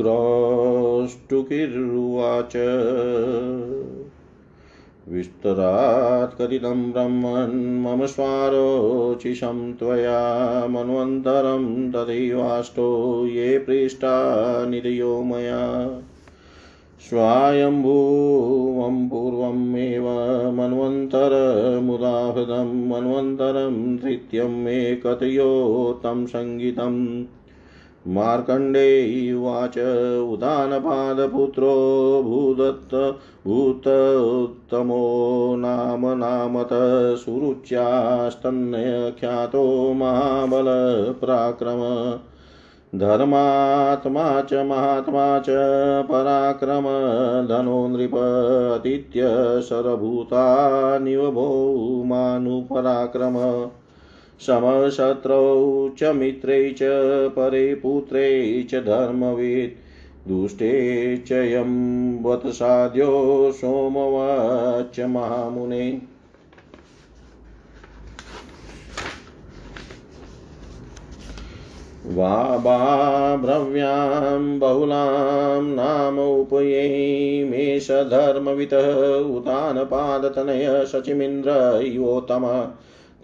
क्रौष्टुकिरुवाच विस्तरात् कथितं ब्रह्मन् मम स्वारोचिषं त्वया मन्वन्तरं तदैवाष्टो ये पृष्टा निधयो मया। स्वायम्भुवं पूर्वमेव मन्वन्तरमुदाहृतं मन्वन्तरं तृतीयं मे कथयो तं सङ्गीतम् मार्कण्डेयुवाच उदानपादपुत्रो भूदत्त भूतोत्तमो नाम नामत सुरुच्यास्तन्यख्यातो महाबलपराक्रम। धर्मात्मा च महात्मा च पराक्रम। धनो नृपतीत्य सरभूतानिव भौमानुपराक्रम समशत्रौ च मित्रे च परे पुत्रे च धर्मवित् दुष्टे च यं वत्साद्यो सोमवच्च महामुने। वाबाभ्रव्यां बहुलां नाम उपयेमेष धर्मवितः उतानपादतनय शचिमिन्द्र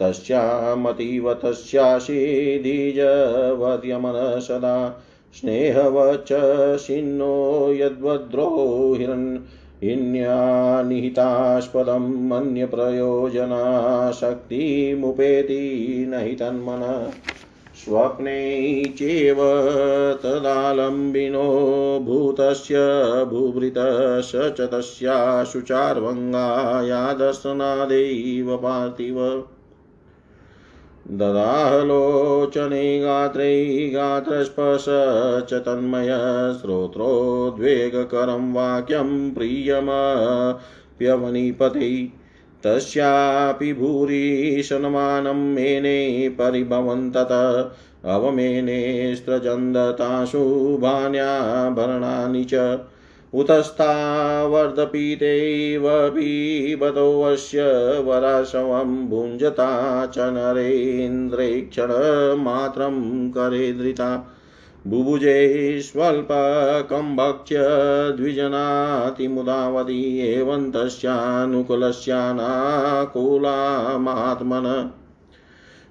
तस्यामतीव तस्याशीदीजवद्यमन सदा स्नेहवच शिन्नो यद्वद्रो हिरण् हिन्यानिहितास्पदं मन्यप्रयोजनाशक्तिमुपेति न हि तन्मन। स्वप्ने चेव तदालम्बिनो भूतस्य भूभृतः स च तस्याशुचार्वङ्गा दर्शनादेव पार्थिव। ददाहलोचने गात्रै गात्रस्पश च तन्मय श्रोत्रोद्वेगकरं वाक्यं प्रियमप्यवनिपते तस्यापि भूरिशन्मानं मेने परिभवन्तत। अवमेने स्रजन्दताशुभान्याभरणानि च। उतस्तावर्धपीतेव पिबतोऽस्य वराशवं भुञ्जता च नरेन्द्रे क्षणमात्रं करे धृता बुभुजे स्वल्पकम्भक्ष्य द्विजनातिमुदावती एवं तस्यानुकूलस्यानाकूलामात्मन।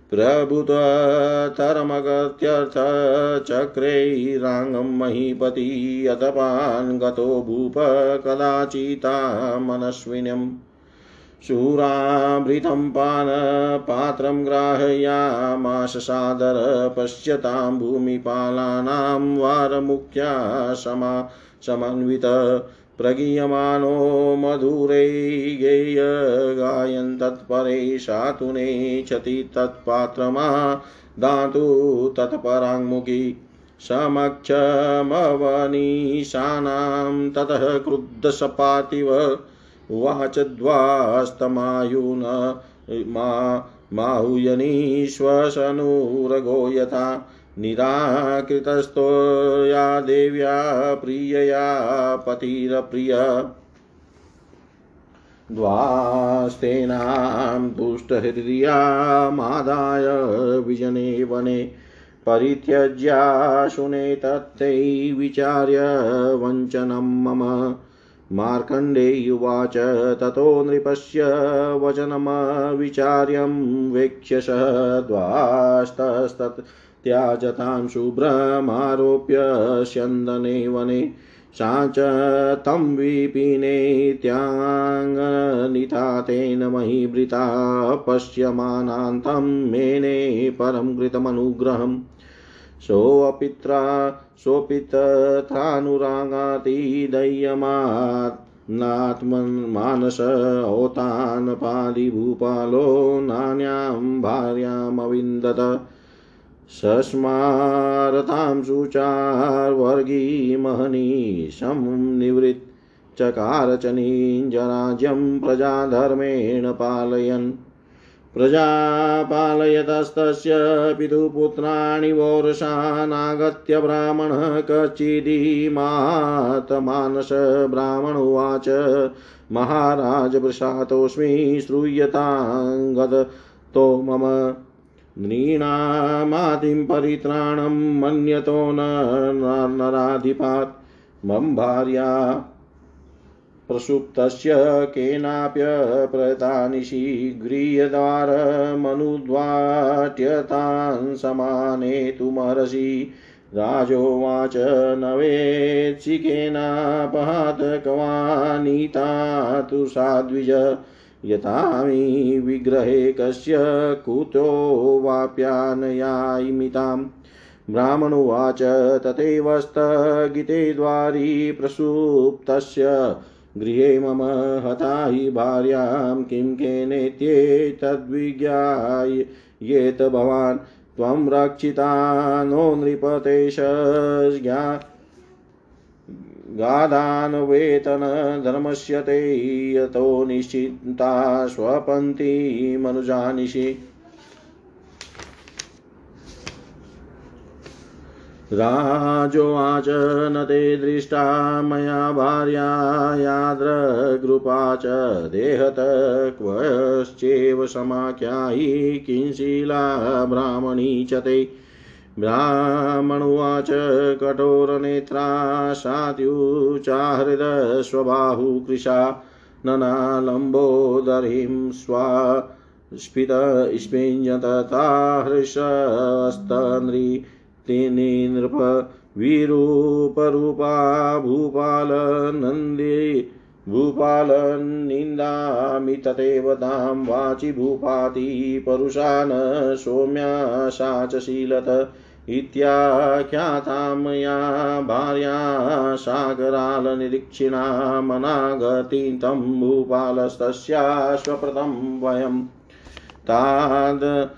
प्रभुततरमगत्यर्थचक्रैराङ्गं महीपति यतपान् गतो भूप कदाचिता मनस्विन्यम् शूराभृतं पानपात्रं ग्राहयामाश सादर पश्यतां भूमिपालानां वारमुख्या समा समन्वित प्रगीयमानो मधुरै गेय गायन् शातुने क्षति तत्पात्रमा दातु तत्पराङ्मुखी समक्षमवनीशानां ततः क्रुद्धसपातिव उवाच द्वास्तमायुन मा माहुयनीश्वसनुरगो यथा निराकृतस्तो या देव्या प्रियया पतिरप्रिय। द्वास्तेनां तुष्टहृदयामादाय विजने वने परित्यज्याशुने तत्तै विचार्य वञ्चनं मम। मार्कण्डेयुवाच ततो नृपस्य वचनमविचार्यं वीक्ष्यश द्वास्तस्तत् त्याजतां शुभ्रमारोप्य स्यन्दने वने सा च तं विपिने त्याङ्गनिता तेन महीभृता पश्यमानान्तं मेने परं कृतमनुग्रहम् सोऽपित्रा नात्मन्मानस औतान् पादिभूपालो नान्यां भार्यामविन्दत सस्मारतां शुचार्वर्गीमहनीशं निवृत् चकार च निञ्जराज्यं प्रजाधर्मेण पालयन् प्रजापालयतस्तस्य पितुपुत्राणि वोरसानागत्य ब्राह्मणः कच्चिदीमातमानस ब्राह्मण उवाच। महाराज प्रसातोऽस्मि श्रूयताङ्गतो मम नृणामादिं परित्राणं मन्यतो न नराधिपात्। मम भार्या प्रसुप्तस्य केनाप्यप्रतानिशि गृह्यद्वारमनुद्वाट्यतान् समानेतुमर्हसि। राजोवाच न वेत्सि केनापहातकवानीता तु साद्विज। यथामि विग्रहे कस्य कुतो वाप्यानयामिताम् ब्राह्मणुवाच तथैवस्तगिते द्वारी प्रसुप्तस्य गृहे मम हता हि भार्यां किं केनेत्येतद्विज्ञायेत भवान् त्वं रक्षिता नो नृपतेशज्ञा गादानवेतनधर्मस्य ते यतो निश्चिन्ता स्वपन्थीमनुजानिषि राजोवाच न ते दृष्टा मया भार्यायाद्रगृपा च देहत क्वश्चेव समाख्यायि किंशीला ब्राह्मणी च ते। ब्राह्मणुवाच कठोरनेत्रा सात्युचाहृदस्वबाहुकृशा ननालम्बोदरीं स्वा स्फित स्पिञ्जतता हृषस्तनृ तेने नृप विरूपरूपा भूपालनन्दे भूपालनिन्दामि तथैव तां वाचि भूपाति परुषान् सौम्या सा च शीलत इत्याख्यातां मया भार्या सागरालनिरीक्षिणामनागति तं भूपालस्तस्याश्वप्रदं वयं ताद्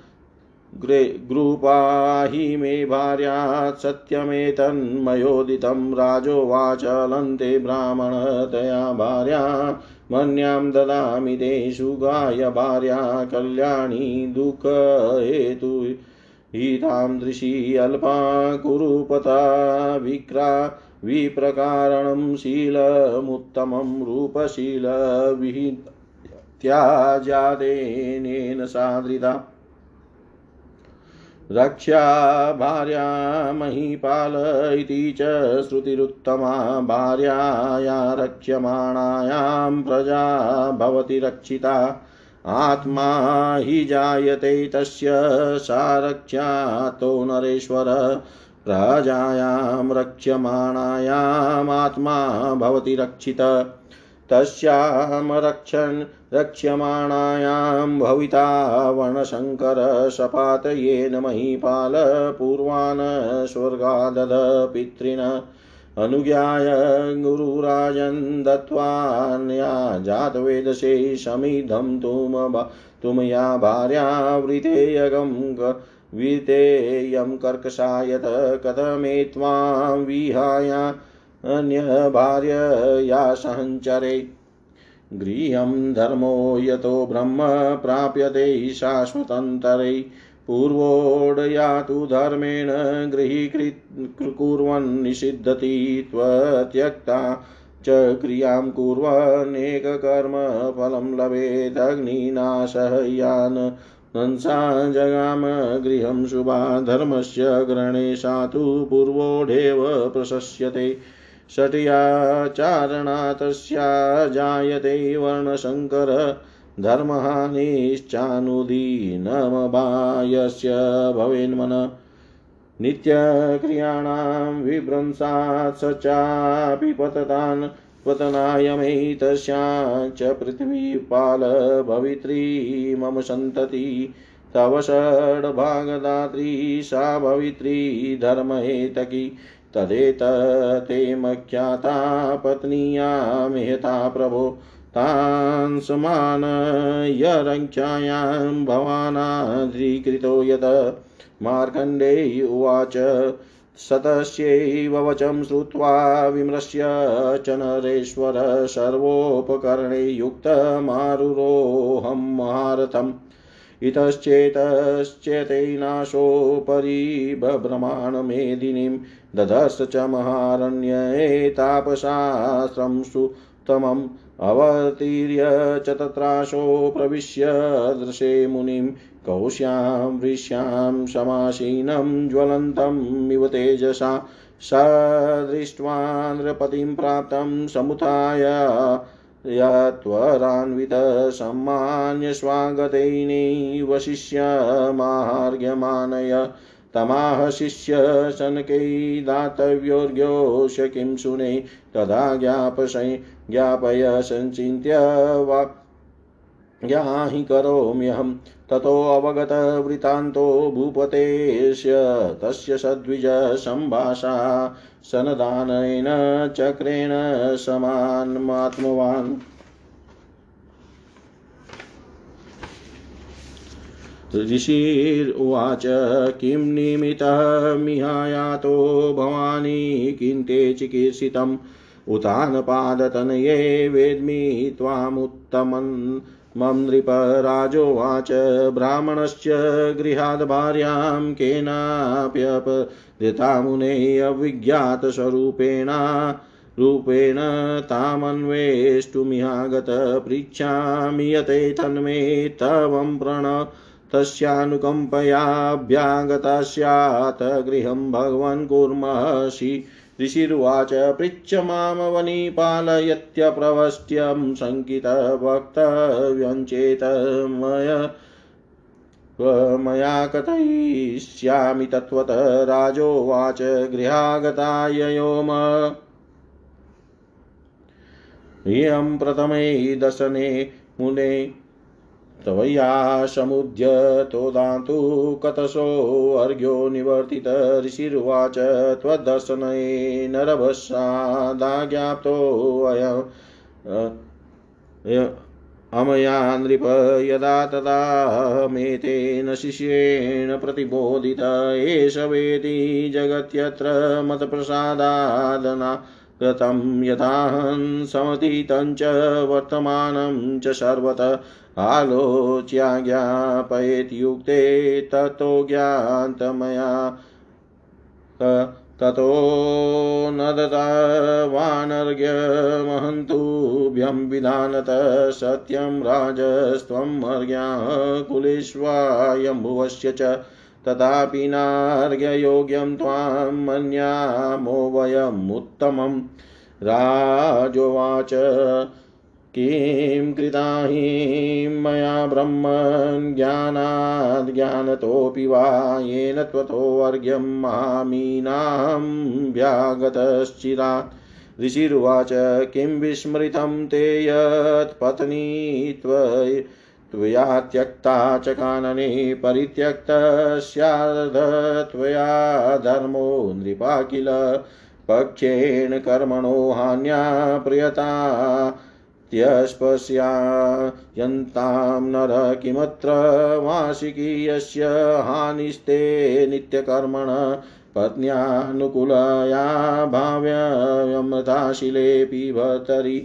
ग्रूपाहि मे भार्यात् सत्यमेतन्मयोदितं राजोवाचलन्ते ब्राह्मणतया भार्या मन्यां ददामि ते सुगाय भार्या कल्याणी दुःखहेतु हितां दृशी अल्पा कुरुपता विक्रा विप्रकारणं शीलमुत्तमं रूपशीलविहित्याजादेनेन सादृता रक्षा भार्या महीपाल इति च श्रुतिरुत्तमा भार्याया रक्ष्यमाणायां प्रजा भवति रक्षिता। आत्मा हि जायते तस्य सा रक्ष्यातो नरेश्वर। प्रजायां रक्ष्यमाणायामात्मा भवति रक्षित। तस्यां रक्षन् रक्ष्यमाणायां भविता वर्णशङ्कर येन महीपाल पूर्वान् स्वर्गादद पितॄन् अनुज्ञाय गुरुराजन् दत्त्वान्या जातवेदसे समिधं तुम तुमया भार्यावृतेयगं वितेयं कर्कशायत कथमे त्वां विहाया अन्यभार्यया सहञ्चरे गृह्यं धर्मो यतो ब्रह्म प्राप्यते शाश्वतन्तरे। पूर्वोडया तु धर्मेण गृहीकृकुर्वन् निषिद्धति त्वत्यक्ता। च क्रियाँ कुर्वन्नेककर्मफलं लभेदग्निनाशः यान्। हंसा जगाम गृहं शुभा धर्मस्य ग्रहणे सा तु पूर्वोढेव प्रशस्यते। षट्याचारणा तस्या जायते वर्णशङ्कर धर्महानिश्चानुदीनमभायस्य भवेन्मन। नित्यक्रियाणां विभ्रंसात् स चापि पततान् पतनाय मे तस्या च पृथ्वीपाल भवित्री मम सन्तति। तव षड्भागदात्री सा भवित्री धर्महेतकी तदेतते मख्याता पत्नीयामेता प्रभो। तान् समानयरङ्ख्यायां भवानाद्रीकृतो यत्। मार्कण्डेय उवाच, सतस्यैव वचं श्रुत्वा विमृश्य च नरेश्वर सर्वोपकरणे युक्तमारुरोहं महारथम्। इतश्चेतश्चेतैनाशोपरि बभ्रमाणमेदिनीं दधश्च च महारण्ये तापशास्त्रं उत्तमम् अवतीर्य च तत्राशो प्रविश्य दृशे मुनिं कौश्यां वृष्यां समासीनं ज्वलन्तम् इव तेजसा स दृष्ट्वा नृपतिं प्राप्तं समुत्थाय यत्वरान्वितसम्मान्य स्वागतैनैव शिष्यमार्ग्यमानय तमाह शिष्य शनकै दातव्योर्घ्योश किं सुने तदा ज्ञापशै ज्ञापय सञ्चिन्त्य वा याहि करोम्यहं ततोऽवगतवृत्तान्तो भूपतेश्य, तस्य सद्विज सम्भाषा सनदानेन चक्रेण समान्मात्मवान्। ऋषिर्वाच किं निमित्तः मिहायातो भवानी किन्ते चिकीर्षितम्? उतानपादतनये वेद्मि त्वामुत्तमन्। मम नृपराजोवाच ब्राह्मणश्च गृहाद् भार्यां केनाप्यपहृतामुने अविज्ञातस्वरूपेण रूपेण तामन्वेष्टुमिहागत पृच्छामि यते तन्मे तवं प्रण तस्यानुकम्पयाभ्यागता स्यात् गृहं भगवन् कुर्मसि। ऋषिरुवाच पृच्छ माँ वनिपालयत्यप्रवष्ट्यं शङ्कितवक्तव्यञ्चेत मया मया कथयिष्यामि तत्त्वत राजोवाच गृहागताययोम इयं प्रथमे दशने मुने त्वया समुद्यतोदान्तु कतशोऽर्घ्यो निवर्तित ऋषिर्वाच त्वद्दर्शने नरभस्सादाज्ञाप्तोऽयम् अमया नृप यदा तदा मेतेन शिष्येण प्रतिबोधित। एष वेति जगत्यत्र मतप्रसादादना गतं यथाहं समतीतं च वर्तमानं च सर्वतः आलोच्याज्ञापयेत्युक्ते ततो ज्ञातमया। ततो न दत्तवानर्घ्यमहन्तुभ्यं विधानत सत्यं राजस्त्वम् अर्घ्याः कुलेष्वायम्भुवस्य च तथापि नार्घ्ययोग्यं त्वां मन्यामो वयमुत्तमं राजोवाच, किं कृताहि मया ब्रह्मन् ज्ञानाद् ज्ञानतोऽपि वा? येन त्वतोऽर्घ्यं मामीनां व्यागतश्चिरात् ऋषिरुवाच, किं विस्मृतं ते यत्पत्नी त्वयि त्वया त्यक्ता च कानने परित्यक्तस्यार्ध त्वया धर्मो नृपा किल पक्षेण कर्मणो हान्या प्रियता त्यस्पश्यायन्तां नर किमत्र वार्षिकी यस्य हानिस्ते नित्यकर्मण पत्न्यानुकूलया भाव्यमृताशिलेऽपि भतरि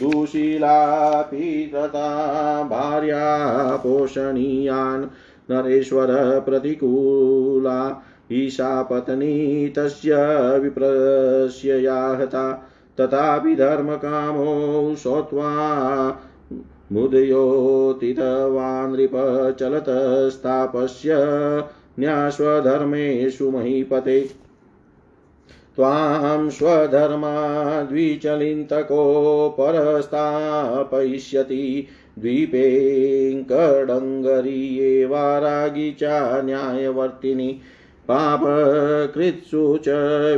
दुशीलापि तथा भार्या पोषणीयान् नरेश्वर प्रतिकूला ईशा पत्नी तस्य विप्रस्य याहता तथापि धर्मकामो सोत्वा मुदयोतितवान् नृप चलतस्तापस्य न्यास्वधर्मेषु महीपते। त्वां स्वधर्माद्विचलिन्तको परस्तापयिष्यति द्वीपेङ्कडङ्गरी एवारागी च न्यायवर्तिनी। पापकृत्सु च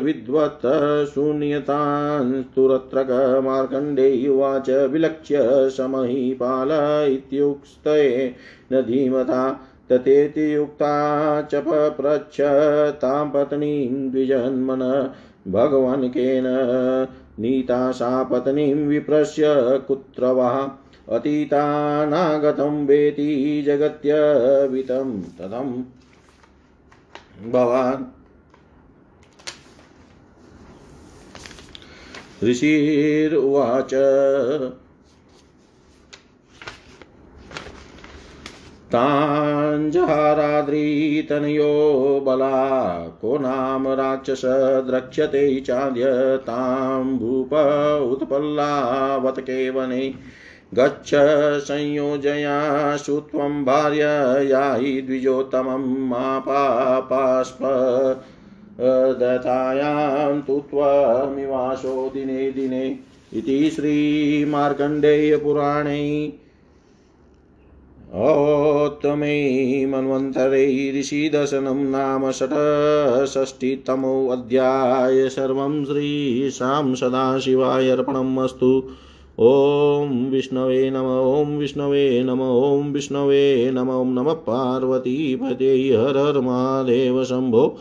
विद्वत् शून्यतास्तुरत्रक मार्कण्डेयुवाच विलक्ष्य समहीपाल इत्युक्ते न धीमता तथेति युक्ता च पप्रच्छ तां पत्नीं द्विजन्मन भगवन् केन। नीता सा पत्नीं विप्रस्य कुत्र वा? अतीतानागतं वेति जगत्यवितं तदम् भवान्। ऋषिर्वाच। ताञ्जहाराद्रितनयो बला, को नाम राक्षस द्रक्ष्यते चाद्य तां भूप उत्पल्लावत केवने गच्छ संयोजयाशु त्वं द्विजोत्तमं मापापास्प दतायां तु त्वमिवासो दिने दिने। इति ओत्तमे ऋषिदर्शनं नाम षट्षष्टितमोऽध्याय सर्वं श्रीशां सदाशिवाय अर्पणम् अस्तु। ॐ विष्णवे नम, ॐ विष्णवे नम, ॐ विष्णवे नम नमः, पार्वतीपते हर हर महादेव शम्भो।